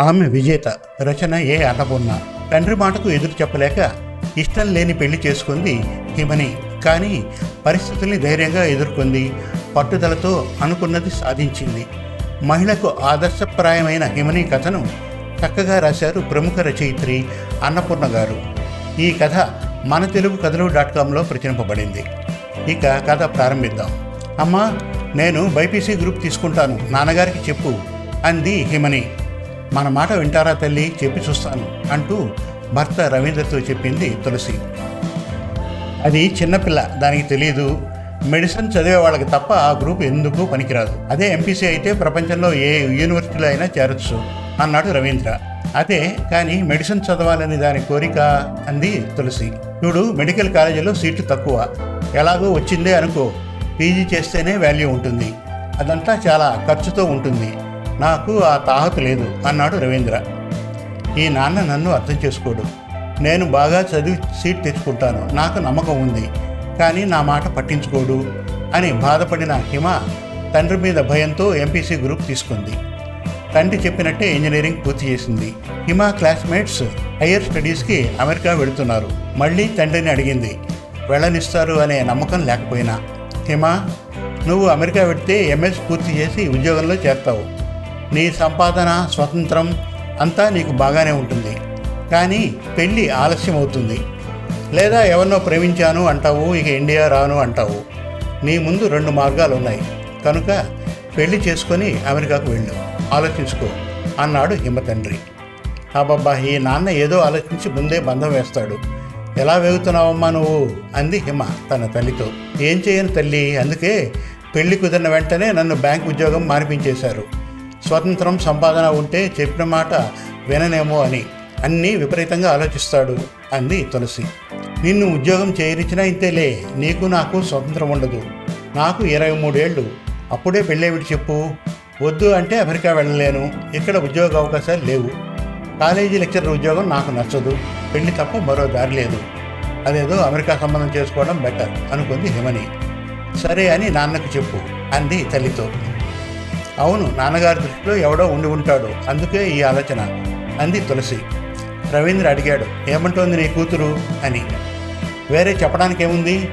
ఆమె విజేత రచన ఏ అన్నపూర్ణ. తండ్రి మాటకు ఎదురు చెప్పలేక ఇష్టం లేని పెళ్ళి చేసుకుంది హిమని. కానీ పరిస్థితుల్ని ధైర్యంగా ఎదుర్కొంది పట్టుదలతో అనుకున్నది సాధించింది. మహిళకు ఆదర్శప్రాయమైన హిమని కథను చక్కగా రాశారు ప్రముఖ రచయిత్రి అన్నపూర్ణ గారు. ఈ కథ మన తెలుగు కథలు డాట్ కామ్లో ప్రచురింపబడింది. ఇక కథ ప్రారంభిద్దాం. అమ్మా నేను బైపీసీ గ్రూప్ తీసుకుంటాను. నాన్నగారికి చెప్పు అంది హిమని. మన మాట వింటారా తల్లి? చెప్పి చూస్తాను అంటూ భర్త రవీంద్రతో చెప్పింది తులసి. అది చిన్నపిల్ల దానికి తెలియదు మెడిసిన్ చదివే వాళ్ళకి తప్ప ఆ గ్రూప్ ఎందుకు పనికిరాదు? అదే ఎంపీసీ అయితే ప్రపంచంలో ఏ యూనివర్సిటీలో అయినా చేరొచ్చు అన్నాడు రవీంద్ర. అదే కానీ మెడిసిన్ చదవాలని దాని కోరిక అంది తులసి. చూడు మెడికల్ కాలేజీలో సీట్లు తక్కువ. ఎలాగో వచ్చిందే అనుకో. పీజీ చేస్తేనే వాల్యూ ఉంటుంది. అదంతా చాలా ఖర్చుతో ఉంటుంది. నాకు ఆ తాహత లేదు అన్నాడు రవీంద్ర. ఈ నాన్న నన్ను అర్థం చేసుకోడు. నేను బాగా చదివి సీట్ తెచ్చుకుంటాను నాకు నమ్మకం ఉంది కానీ నా మాట పట్టించుకోడు అని బాధపడిన హిమ తండ్రి మీద భయంతో ఎంపీసీ గ్రూప్ తీసుకుంది. తండ్రి చెప్పినట్టే ఇంజనీరింగ్ పూర్తి చేసింది. హిమ క్లాస్మేట్స్ హయ్యర్ స్టడీస్కి అమెరికా వెళుతున్నారు. మళ్ళీ తండ్రిని అడిగింది వెళ్ళనిస్తారు అనే నమ్మకం లేకపోయినా. హిమ నువ్వు అమెరికా పెడితే ఎంఎస్ పూర్తి చేసి ఉద్యోగంలో చేస్తావు నీ సంపాదన స్వతంత్రం అంతా నీకు బాగానే ఉంటుంది. కానీ పెళ్ళి ఆలస్యం అవుతుంది. లేదా ఎవరినో ప్రేమించాను అంటావు ఇక ఇండియా రాను అంటావు. నీ ముందు రెండు మార్గాలు ఉన్నాయి. కనుక పెళ్ళి చేసుకొని అమెరికాకు వెళ్ళు. ఆలోచించుకో. అన్నాడు హిమ తండ్రి అబ్బబ్బా ఈ నాన్న ఏదో ఆలోచించి ముందే బంధం వేస్తాడు. ఎలా వేగుతున్నావమ్మా నువ్వు? అంది హిమ తన తల్లితో. ఏం చేయను తల్లి అందుకే పెళ్ళి కుదిరిన వెంటనే నన్ను బ్యాంక్ ఉద్యోగం మానిపించేశారు. స్వతంత్రం సంపాదన ఉంటే చెప్పిన మాట విననేమో అని. అన్నీ విపరీతంగా ఆలోచిస్తాడు అంది తులసి. నిన్ను ఉద్యోగం చేయించినా ఇంతేలే నీకు నాకు స్వతంత్రం ఉండదు. నాకు ఇరవై మూడేళ్ళు. అప్పుడే పెళ్ళేవిటి చెప్పు? వద్దు అంటే అమెరికా వెళ్ళలేను. ఇక్కడ ఉద్యోగ అవకాశాలు లేవు. కాలేజీ లెక్చరర్ ఉద్యోగం నాకు నచ్చదు. పెళ్ళి తప్ప మరో దారి లేదు. అదేదో అమెరికా సంబంధం చేసుకోవడం బెటర్ అనుకుంది హిమని. సరే అని నాన్నకు చెప్పు అంది తల్లితో. అవును నాన్నగారి దృష్టిలో ఎవడో ఉండి ఉంటాడు. అందుకే ఈ ఆలోచన. అంది తులసి. రవీంద్ర అడిగాడు ఏమంటోంది నీ కూతురు? అని. వేరే చెప్పడానికి ఏముంది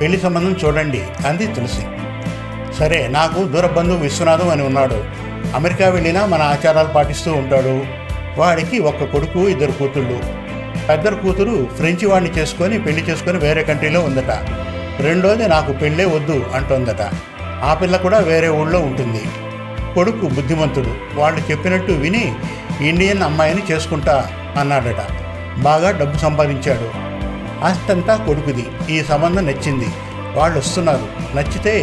పెళ్ళి సంబంధం చూడండి అంది తులసి. సరే నాకు దూరబంధువు విశ్వనాథం అని ఉన్నాడు. అమెరికా వెళ్ళినా మన ఆచారాలు పాటిస్తూ ఉంటాడు. వాడికి ఒక్క కొడుకు ఇద్దరు కూతుళ్ళు. పెద్ద కూతురు ఫ్రెంచ్ వాడిని చేసుకొని పెళ్ళి చేసుకొని వేరే కంట్రీలో ఉందట. రెండోది నాకు పెళ్ళే వద్దు అంటోందట. ఆ పిల్ల కూడా వేరే ఊళ్ళో ఉంటుంది. కొడుకు బుద్ధిమంతుడు. వాళ్ళు చెప్పినట్టు విని ఇండియన్ అమ్మాయిని చేసుకుంటా అన్నాడట. బాగా డబ్బు సంపాదించాడు. ఆస్తంతా కొడుకుది. ఈ సంబంధం నచ్చింది. వాళ్ళు వస్తున్నారు. నచ్చితే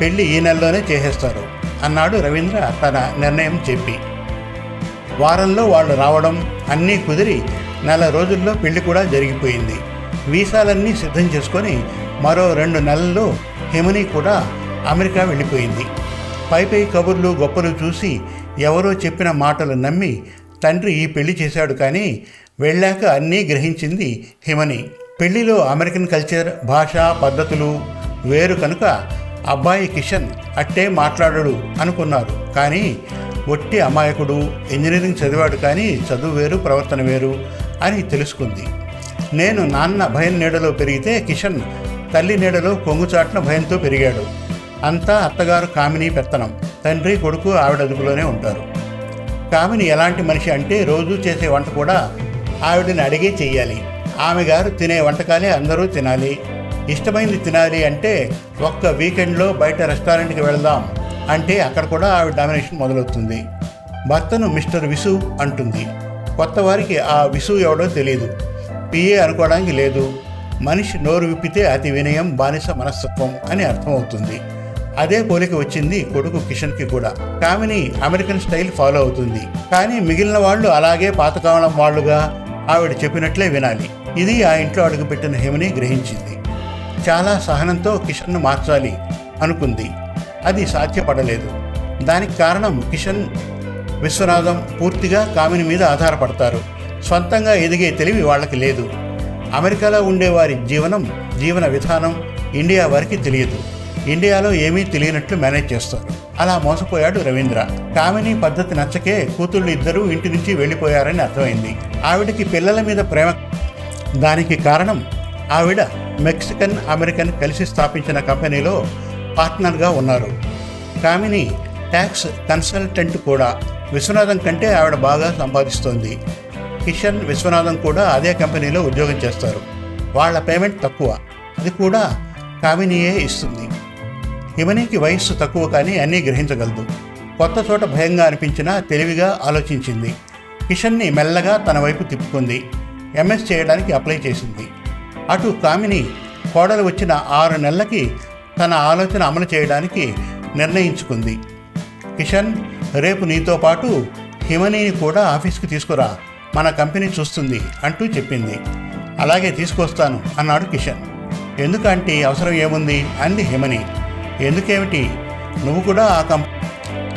పెళ్ళి ఈ నెలలోనే చేసేస్తారు అన్నాడు రవీంద్ర తన నిర్ణయం చెప్పి. వారంలో వాళ్ళు రావడం అన్నీ కుదిరి నెల రోజుల్లో పెళ్ళి కూడా జరిగిపోయింది. వీసాలన్నీ సిద్ధం చేసుకొని మరో రెండు నెలల్లో హిమని కూడా అమెరికా వెళ్ళిపోయింది. పై పై కబుర్లు గొప్పలు చూసి ఎవరో చెప్పిన మాటలు నమ్మి తండ్రి ఈ పెళ్ళి చేశాడు కానీ వెళ్ళాక అన్నీ గ్రహించింది హిమని. పెళ్ళిలో అమెరికన్ కల్చర్ భాష పద్ధతులు వేరు కనుక అబ్బాయి కిషన్ అట్టే మాట్లాడడు అనుకున్నారు. కానీ ఒట్టి అమాయకుడు ఇంజనీరింగ్ చదివాడు కానీ చదువు వేరు ప్రవర్తన వేరు అని తెలుసుకుంది. నేను నాన్న భయం నీడలో పెరిగితే కిషన్ తల్లి నీడలో కొంగుచాట్ల భయంతో పెరిగాడు. అంతా అత్తగారు కామిని పెత్తనం. తండ్రి కొడుకు ఆవిడ అదుపులోనే ఉంటారు. కామిని ఎలాంటి మనిషి అంటే రోజు చేసే వంట కూడా ఆవిడని అడిగే చెయ్యాలి. ఆమె గారు తినే వంటకాలే అందరూ తినాలి. ఇష్టమైంది తినాలి అంటే ఒక్క వీకెండ్లో బయట రెస్టారెంట్కి వెళదాం అంటే అక్కడ కూడా ఆవిడ డామినేషన్ మొదలవుతుంది. భర్తను మిస్టర్ విసు అంటుంది. కొత్త వారికి ఆ విసు ఎవడో తెలియదు పిఏ అనుకోవడానికి లేదు. మనిషి నోరు విప్పితే అతి వినయం బానిస మనస్తత్వం అని అర్థమవుతుంది. అదే పోలిక వచ్చింది కొడుకు కిషన్కి కూడా. కామిని అమెరికన్ స్టైల్ ఫాలో అవుతుంది. కానీ మిగిలిన వాళ్ళు అలాగే పాతకాలం వాళ్ళుగా ఆవిడ చెప్పినట్లే వినాలి. ఇది ఆ ఇంట్లో అడుగుపెట్టిన హిమని గ్రహించింది. చాలా సహనంతో కిషన్ను మార్చాలి అనుకుంది. అది సాధ్యపడలేదు. దానికి కారణం కిషన్ విశ్వనాథం పూర్తిగా కామిని మీద ఆధారపడతారు. సొంతంగా ఎదిగే తెలివి వాళ్ళకి లేదు. అమెరికాలో ఉండే వారి జీవనం జీవన విధానం ఇండియా వారికి తెలియదు. ఇండియాలో ఏమీ తెలియనట్లు మేనేజ్ చేస్తారు. అలా మోసపోయాడు రవీంద్ర. కామిని పద్ధతి నచ్చకే కూతుళ్ళు ఇద్దరూ ఇంటి నుంచి వెళ్ళిపోయారని అర్థమైంది. ఆవిడకి పిల్లల మీద ప్రేమ దానికి కారణం ఆవిడ మెక్సికన్ అమెరికన్ కలిసి స్థాపించిన కంపెనీలో పార్ట్నర్గా ఉన్నారు. కామిని ట్యాక్స్ కన్సల్టెంట్ కూడా. విశ్వనాథం కంటే ఆవిడ బాగా సంపాదిస్తోంది. కిషన్ విశ్వనాథం కూడా అదే కంపెనీలో ఉద్యోగం చేస్తారు. వాళ్ళ పేమెంట్ తక్కువ. అది కూడా కామినియే ఇస్తుంది. హిమనీకి వయస్సు తక్కువ కానీ అన్నీ గ్రహించగలదు. కొత్త చోట భయంగా అనిపించినా తెలివిగా ఆలోచించింది. కిషన్ని మెల్లగా తన వైపు తిప్పుకుంది. ఎంఎస్ చేయడానికి అప్లై చేసింది. అటు కామిని కోడలు వచ్చిన ఆరు నెలలకి తన ఆలోచన అమలు చేయడానికి నిర్ణయించుకుంది. కిషన్ రేపు నీతో పాటు హిమనీని కూడా ఆఫీస్కి తీసుకురా. మన కంపెనీ చూస్తుంది అంటూ చెప్పింది. అలాగే తీసుకొస్తాను అన్నాడు కిషన్. ఎందుకంటే అవసరం ఏముంది? అంది హిమని. ఎందుకేమిటి? నువ్వు కూడా ఆ కం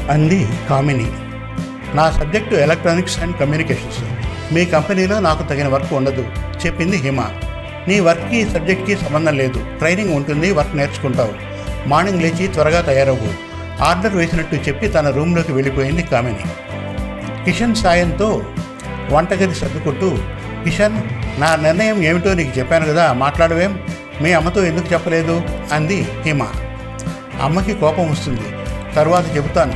అంది కామిని. నా సబ్జెక్టు ఎలక్ట్రానిక్స్ అండ్ కమ్యూనికేషన్స్. మీ కంపెనీలో నాకు తగిన వర్క్ ఉండదు చెప్పింది హిమ. నీ వర్క్కి సబ్జెక్ట్కి సంబంధం లేదు. ట్రైనింగ్ ఉంటుంది వర్క్ నేర్చుకుంటావు. మార్నింగ్ లేచి త్వరగా తయారవు ఆర్డర్ వేసినట్టు చెప్పి తన రూమ్లోకి వెళ్ళిపోయింది కామిని. కిషన్ సాయంతో వంటగది సర్దుకుంటూ కిషన్ నా నిర్ణయం ఏమిటో నీకు చెప్పాను కదా మాట్లాడవేం? మీ అమ్మతో ఎందుకు చెప్పలేదు? అంది హిమ. అమ్మకి కోపం వస్తుంది. తర్వాత చెబుతాను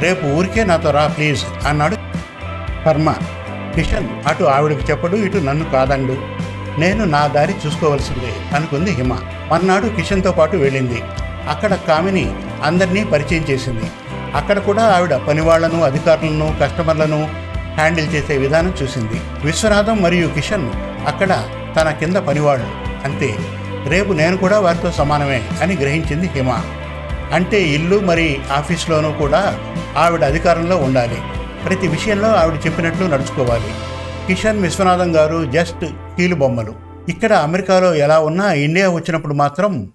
రేపు ఊరికే నాతో రా ప్లీజ్ అన్నాడు. కర్మ కిషన్ అటు ఆవిడకి చెప్పడు ఇటు నన్ను కాదండు. నేను నా దారి చూసుకోవలసిందే అనుకుంది హిమ. మర్నాడు కిషన్తో పాటు వెళ్ళింది. అక్కడ కామిని అందరినీ పరిచయం చేసింది. అక్కడ కూడా ఆవిడ పనివాళ్ళను అధికారులను కస్టమర్లను హ్యాండిల్ చేసే విధానం చూసింది. విశ్వనాథం మరియు కిషన్ అక్కడ తన కింద పనివాళ్ళు. అంతే. రేపు నేను కూడా వారితో సమానమే అని గ్రహించింది హిమ. అంటే ఇల్లు మరి ఆఫీస్లోనూ కూడా ఆవిడ అధికారంలో ఉండాలి. ప్రతి విషయంలో ఆవిడ చెప్పినట్లు నడుచుకోవాలి. కిషన్ విశ్వనాథం గారు జస్ట్ కీలు బొమ్మలు. ఇక్కడ అమెరికాలో ఎలా ఉన్నా ఇండియా వచ్చినప్పుడు మాత్రం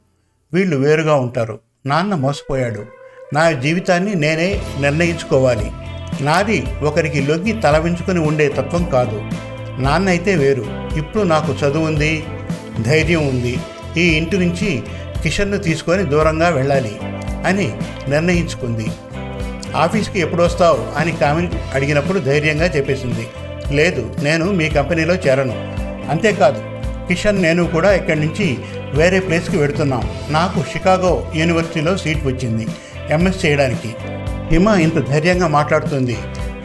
వీళ్ళు వేరుగా ఉంటారు. నాన్న మోసపోయాడు. నా జీవితాన్ని నేనే నిర్ణయించుకోవాలి. నాది ఒకరికి లొగ్గి తలవించుకుని ఉండే తత్వం కాదు. నాన్న అయితే వేరు. ఇప్పుడు నాకు చదువు ఉంది ధైర్యం ఉంది. ఈ ఇంటి నుంచి కిషన్ను తీసుకొని దూరంగా వెళ్ళాలి. అని నిర్ణయించుకుంది. ఆఫీస్కి ఎప్పుడు వస్తావు అని కామిని అడిగినప్పుడు ధైర్యంగా చెప్పేసింది. లేదు నేను మీ కంపెనీలో చేరను. అంతేకాదు కిషన్ నేను కూడా ఇక్కడి నుంచి వేరే ప్లేస్కి వెడుతున్నాం. నాకు షికాగో యూనివర్సిటీలో సీట్ వచ్చింది ఎంఎస్ చేయడానికి. హిమ ఇంత ధైర్యంగా మాట్లాడుతుంది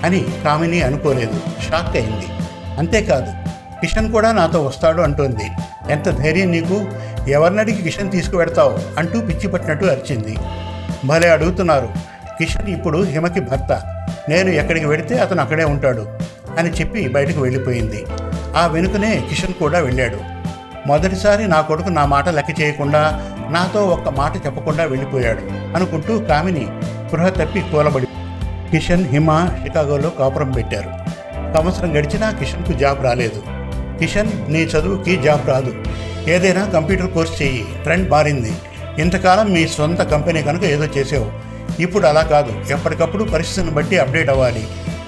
అని కామిని అనుకోలేదు. షాక్ అయింది. అంతేకాదు కిషన్ కూడా నాతో వస్తాడు అంటోంది. ఎంత ధైర్యం నీకు? ఎవరినడిగి కిషన్ తీసుకువెడతావు? అంటూ పిచ్చి పట్టినట్టు అరిచింది. భలే అడుగుతున్నారు. కిషన్ ఇప్పుడు హిమకి భర్త. నేను ఎక్కడికి వెడితే అతను అక్కడే ఉంటాడు అని చెప్పి బయటకు వెళ్ళిపోయింది. ఆ వెనుకనే కిషన్ కూడా వెళ్ళాడు. మొదటిసారి నా కొడుకు నా మాట లెక్క చేయకుండా నాతో ఒక్క మాట చెప్పకుండా వెళ్ళిపోయాడు అనుకుంటూ కామిని గృహ తప్పి కూలబడి కిషన్ హిమ షికాగోలో కాపురం పెట్టారు. సంవత్సరం గడిచినా కిషన్కు జాబ్ రాలేదు. కిషన్ నీ చదువుకి జాబ్ రాదు. ఏదైనా కంప్యూటర్ కోర్స్ చెయ్యి. ట్రెండ్ మారింది. ఇంతకాలం మీ సొంత కంపెనీ కనుక ఏదో చేసావు. ఇప్పుడు అలా కాదు. ఎప్పటికప్పుడు పరిస్థితిని బట్టి అప్డేట్ అవ్వాలి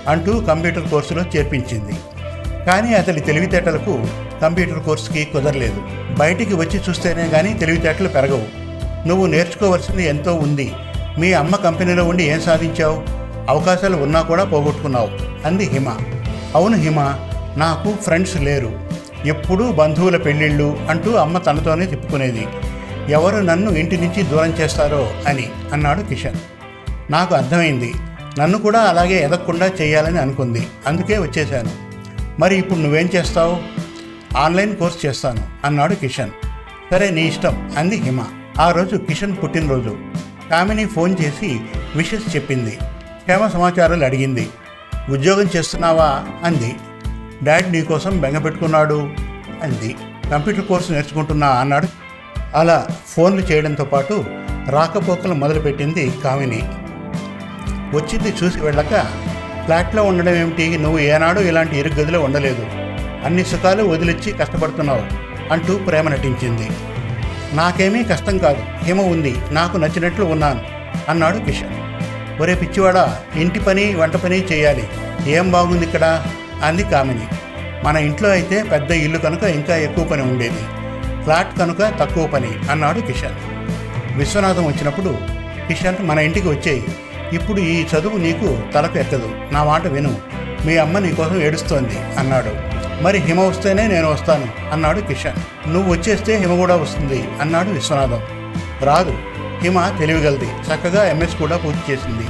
అంటూ కంప్యూటర్ కోర్సులో చేర్పించింది. కానీ అతని తెలివితేటలకు కంప్యూటర్ కోర్సుకి కుదరలేదు. బయటికి వచ్చి చూస్తేనే కానీ తెలివితేటలు పెరగవు. నువ్వు నేర్చుకోవాల్సింది ఎంతో ఉంది. మీ అమ్మ కంపెనీలో ఉండి ఏం సాధించావు? అవకాశాలు ఉన్నా కూడా పోగొట్టుకున్నావు. అంది హిమ. అవును హిమ నాకు ఫ్రెండ్స్ లేరు. ఎప్పుడూ బంధువుల పెళ్ళిళ్ళు అంటూ అమ్మ తనతోనే తిప్పుకునేది. ఎవరు నన్ను ఇంటి నుంచి దూరం చేస్తారో అని అన్నాడు కిషన్. నాకు అర్థమైంది. నన్ను కూడా అలాగే ఎదగకుండా చేయాలని అనుకుంది. అందుకే వచ్చేశాను. మరి ఇప్పుడు నువ్వేం చేస్తావు? ఆన్లైన్ కోర్స్ చేస్తాను అన్నాడు కిషన్. సరే నీ ఇష్టం అంది హిమ. ఆ రోజు కిషన్ పుట్టినరోజు. కామిని ఫోన్ చేసి విషెస్ చెప్పింది. క్షేమ సమాచారాలు అడిగింది. ఉద్యోగం చేస్తున్నావా? అంది. డాడీ నీకోసం బెంగ పెట్టుకున్నాడు అంది. కంప్యూటర్ కోర్సు నేర్చుకుంటున్నా అన్నాడు అలా ఫోన్లు చేయడంతో పాటు రాకపోకలు మొదలుపెట్టింది కామిని. వచ్చింది చూసి వెళ్ళక ఫ్లాట్లో ఉండడం ఏమిటి? నువ్వు ఏనాడు ఇలాంటి ఇరు గదిలో ఉండలేదు. అన్ని సుఖాలు వదిలిచ్చి కష్టపడుతున్నావు అంటూ ప్రేమ నటించింది. నాకేమీ కష్టం కాదు. హిమ ఉంది. నాకు నచ్చినట్లు ఉన్నాను అన్నాడు కిషన్. ఒరే పిచ్చివాడా ఇంటి పని వంట పని చేయాలి. ఏం బాగుంది ఇక్కడ? అంది కామిని. మన ఇంట్లో అయితే పెద్ద ఇల్లు కనుక ఇంకా ఎక్కువ పని ఉండేది. ఫ్లాట్ కనుక తక్కువ పని అన్నాడు కిషన్. విశ్వనాథం వచ్చినప్పుడు కిషన్ మన ఇంటికి వచ్చేయి. ఇప్పుడు ఈ చదువు నీకు తలకు ఎక్కదు నా మాట విను. మీ అమ్మ నీకోసం ఏడుస్తోంది అన్నాడు. మరి హిమ వస్తేనే నేను వస్తాను అన్నాడు కిషన్. నువ్వు వచ్చేస్తే హిమ కూడా వస్తుంది అన్నాడు విశ్వనాథం. రాదు. హిమ తెలివిగలది. చక్కగా ఎంఎస్ కూడా పూర్తి చేసింది.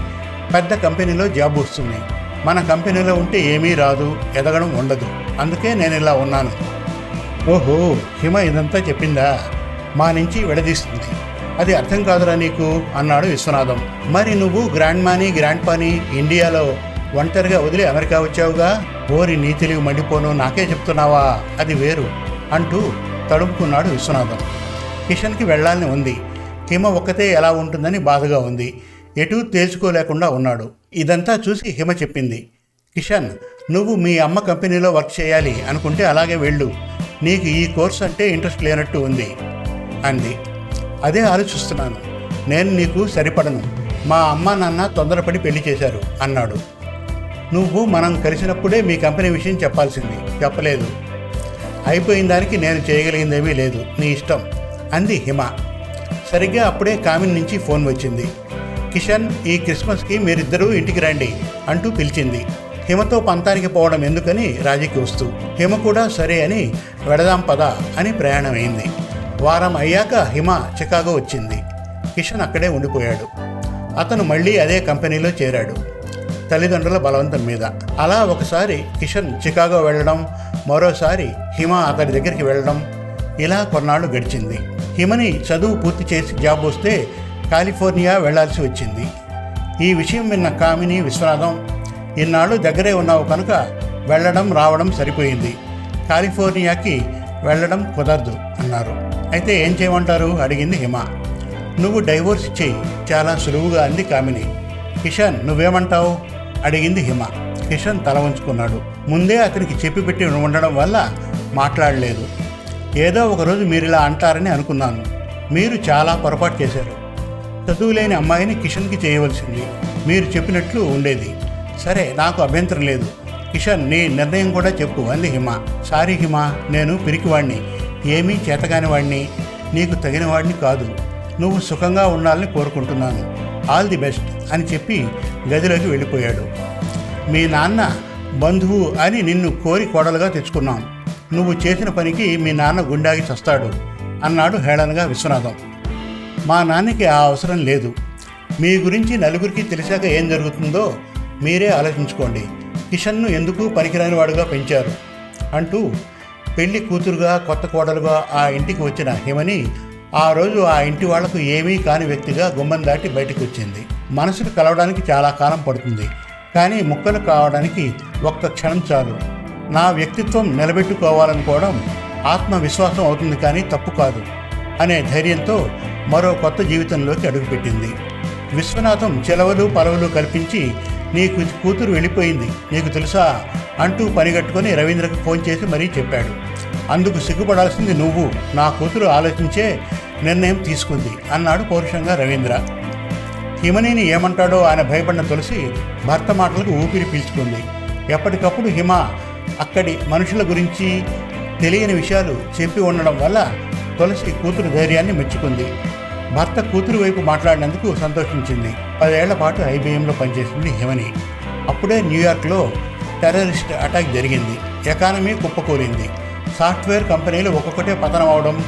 పెద్ద కంపెనీలో జాబ్ వస్తుంది. మన కంపెనీలో ఉంటే ఏమీ రాదు ఎదగడం ఉండదు. అందుకే నేను ఇలా ఉన్నాను. ఓహో హిమ ఇదంతా చెప్పిందా? మా నుంచి విడదీస్తుంది. అది అర్థం కాదురా నీకు అన్నాడు విశ్వనాథం. మరి నువ్వు గ్రాండ్ మాని గ్రాండ్ పాని ఇండియాలో ఒంటరిగా వదిలి అమెరికా వచ్చావుగా? ఓరి నీ తెలివి మండిపోను నాకే చెప్తున్నావా? అది వేరు అంటూ తడుపుకున్నాడు విశ్వనాథం. కిషన్కి వెళ్ళాలని ఉంది. హిమ ఒక్కతే ఎలా ఉంటుందని బాధగా ఉంది. ఎటూ తేల్చుకోలేకుండా ఉన్నాడు. ఇదంతా చూసి హిమ చెప్పింది. కిషన్ నువ్వు మీ అమ్మ కంపెనీలో వర్క్ చేయాలి అనుకుంటే అలాగే వెళ్ళు. నీకు ఈ కోర్స్ అంటే ఇంట్రెస్ట్ లేనట్టు ఉంది. అంది. అదే ఆలోచిస్తున్నాను. నేను నీకు సరిపడను. మా అమ్మ నాన్న తొందరపడి పెళ్ళి చేశారు అన్నాడు. నువ్వు మనం కలిసినప్పుడే మీ కంపెనీ విషయం చెప్పాల్సింది. చెప్పలేదు. అయిపోయిన దానికి నేను చేయగలిగిందేమీ లేదు. నీ ఇష్టం. అంది హిమ. సరిగ్గా అప్పుడే కామిన్ నుంచి ఫోన్ వచ్చింది. కిషన్ ఈ క్రిస్మస్కి మీరిద్దరూ ఇంటికి రండి అంటూ పిలిచింది. హిమతో పంతానికి పోవడం ఎందుకని రాజీకి వస్తూ హిమ కూడా సరే అని వెడదాం పద అని ప్రయాణం అయింది వారం అయ్యాక హిమ చికాగో వచ్చింది. కిషన్ అక్కడే ఉండిపోయాడు. అతను మళ్ళీ అదే కంపెనీలో చేరాడు తల్లిదండ్రుల బలవంతం మీద. అలా ఒకసారి కిషన్ చికాగో వెళ్ళడం మరోసారి హిమ అతడి దగ్గరికి వెళ్ళడం ఇలా కొన్నాళ్ళు గడిచింది. హిమని చదువు పూర్తి చేసి జాబ్ వస్తే కాలిఫోర్నియా వెళ్ళాల్సి వచ్చింది. ఈ విషయం విన్న కామిని విశ్వనాథం ఇన్నాళ్ళు దగ్గరే ఉన్నావు కనుక వెళ్ళడం రావడం సరిపోయింది. కాలిఫోర్నియాకి వెళ్ళడం కుదరదు అన్నారు. అయితే ఏం చేయమంటారు? అడిగింది హిమ. నువ్వు డైవోర్స్ చేయి చాలా సులువుగా అంది కామిని. కిషన్ నువ్వేమంటావు? అడిగింది హిమ. కిషన్ తల ఉంచుకున్నాడు ముందే అతనికి చెప్పి పెట్టి ఉండడం వల్ల మాట్లాడలేదు. ఏదో ఒకరోజు మీరు ఇలా అంటారని అనుకున్నాను. మీరు చాలా పొరపాటు చేశారు. చదువులేని అమ్మాయిని కిషన్కి చేయవలసింది. మీరు చెప్పినట్లు ఉండేది. సరే నాకు అభ్యంతరం లేదు. కిషన్ నీ నిర్ణయం కూడా చెప్పు అంది హిమ. సారీ హిమ నేను పిరికివాణ్ణి. ఏమీ చేతగాని వాడిని నీకు తగిన వాడిని కాదు. నువ్వు సుఖంగా ఉండాలని కోరుకుంటున్నాను. ఆల్ ది బెస్ట్ అని చెప్పి గదిలోకి వెళ్ళిపోయాడు. మీ నాన్న బంధువు అని నిన్ను కోరి కోడలుగా తెచ్చుకున్నాం. నువ్వు చేసిన పనికి మీ నాన్న గుండాగి చస్తాడు అన్నాడు హేళనగా విశ్వనాథం. మా నాన్నకి ఆ అవసరం లేదు. మీ గురించి నలుగురికి తెలిసాక ఏం జరుగుతుందో మీరే ఆలోచించుకోండి. కిషన్ను ఎందుకు పనికిరాని వాడుగా పెంచారు? అంటూ పెళ్ళి కూతురుగా కొత్త కోడలుగా ఆ ఇంటికి వచ్చిన హిమని ఆ రోజు ఆ ఇంటి వాళ్ళకు ఏమీ కాని వ్యక్తిగా గుమ్మం దాటి బయటకు వచ్చింది మనసును కలవడానికి చాలా కాలం పడుతుంది. కానీ ముక్కలు కావడానికి ఒక్క క్షణం చాలు. నా వ్యక్తిత్వం నిలబెట్టుకోవాలనుకోవడం ఆత్మవిశ్వాసం అవుతుంది కానీ తప్పు కాదు అనే ధైర్యంతో మరో కొత్త జీవితంలోకి అడుగుపెట్టింది. విశ్వనాథం చెలవలు పలవలు కల్పించి నీకు కూతురు వెళ్ళిపోయింది. నీకు తెలుసా? అంటూ పనిగట్టుకొని రవీంద్రకు ఫోన్ చేసి మరీ చెప్పాడు. అందుకు సిగ్గుపడాల్సింది నువ్వు. నా కూతురు ఆలోచించే నిర్ణయం తీసుకుంది అన్నాడు పౌరుషంగా రవీంద్ర. హిమనీని ఏమంటాడో ఆయన భయపడిన తులసి భర్త మాటలకు ఊపిరి పీల్చుకుంది. ఎప్పటికప్పుడు హిమ అక్కడి మనుషుల గురించి తెలియని విషయాలు చెప్పి ఉండడం వల్ల తులసి కూతురు ధైర్యాన్ని మెచ్చుకుంది. భర్త కూతురు వైపు మాట్లాడినందుకు సంతోషించింది. పదేళ్ళ పాటు ఐబీఎంలో పనిచేసింది హిమని. అప్పుడే న్యూయార్క్లో టెర్రరిస్ట్ అటాక్ జరిగింది. ఎకానమీ కుప్పకూలింది సాఫ్ట్వేర్ కంపెనీలు ఒక్కొక్కటే పతనం అవడం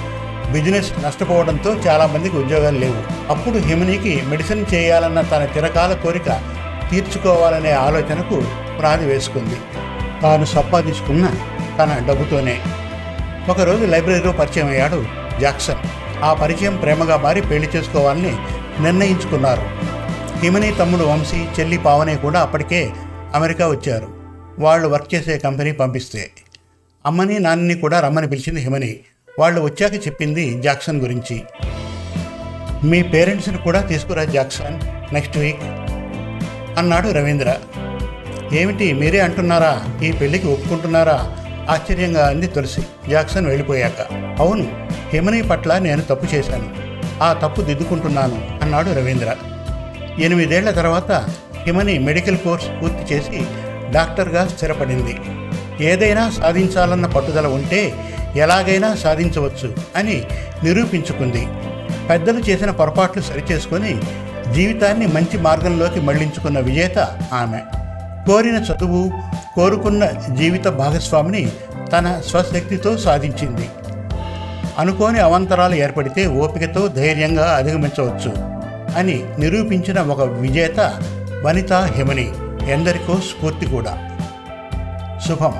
బిజినెస్ నష్టపోవడంతో చాలామందికి ఉద్యోగాలు లేవు. అప్పుడు హిమనికి మెడిసిన్ చేయాలన్న తన చిరకాల కోరిక తీర్చుకోవాలనే ఆలోచనకు ప్రాణి వేసుకుంది. తాను సంపాదించుకున్న తన డబ్బుతోనే. ఒకరోజు లైబ్రరీలో పరిచయం అయ్యాడు జాక్సన్. ఆ పరిచయం ప్రేమగా మారి పెళ్ళి చేసుకోవాలని నిర్ణయించుకున్నారు. హిమని తమ్ముడు వంశీ చెల్లి పావనే కూడా అప్పటికే అమెరికా వచ్చారు. వాళ్ళు వర్క్ చేసే కంపెనీ పంపిస్తే. అమ్మని నాన్నని కూడా రమ్మని పిలిచింది హిమని. వాళ్ళు వచ్చాక చెప్పింది జాక్సన్ గురించి. మీ పేరెంట్స్ని కూడా తీసుకురా జాక్సన్ నెక్స్ట్ వీక్ అన్నాడు రవీంద్ర. ఏమిటి మీరే అంటున్నారా? ఈ పెళ్ళికి ఒప్పుకుంటున్నారా? ఆశ్చర్యంగా అంది తులసి. జాక్సన్ వెళ్ళిపోయాక. అవును హిమని పట్ల నేను తప్పు చేశాను. ఆ తప్పు దిద్దుకుంటున్నాను అన్నాడు రవీంద్ర. ఎనిమిదేళ్ళ తర్వాత హిమని మెడికల్ కోర్స్ పూర్తి చేసి డాక్టర్గా స్థిరపడింది. ఏదైనా సాధించాలన్న పట్టుదల ఉంటే ఎలాగైనా సాధించవచ్చు అని నిరూపించుకుంది. పెద్దలు చేసిన పొరపాట్లు సరిచేసుకొని జీవితాన్ని మంచి మార్గంలోకి మళ్ళించుకున్న విజేత ఆమె. కోరిన చదువు కోరుకున్న జీవిత భాగస్వామిని తన స్వశక్తితో సాధించింది. అనుకోని అవంతరాలు ఏర్పడితే ఓపికతో ధైర్యంగా అధిగమించవచ్చు అని నిరూపించిన ఒక విజేత వనితా హిమని ఎందరికో స్ఫూర్తి కూడా. శుభం.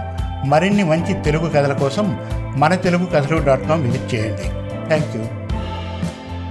మరిన్ని మంచి తెలుగు కథల కోసం మన తెలుగు కథలు డాట్ కామ్ విజిట్ చేయండి. Thank you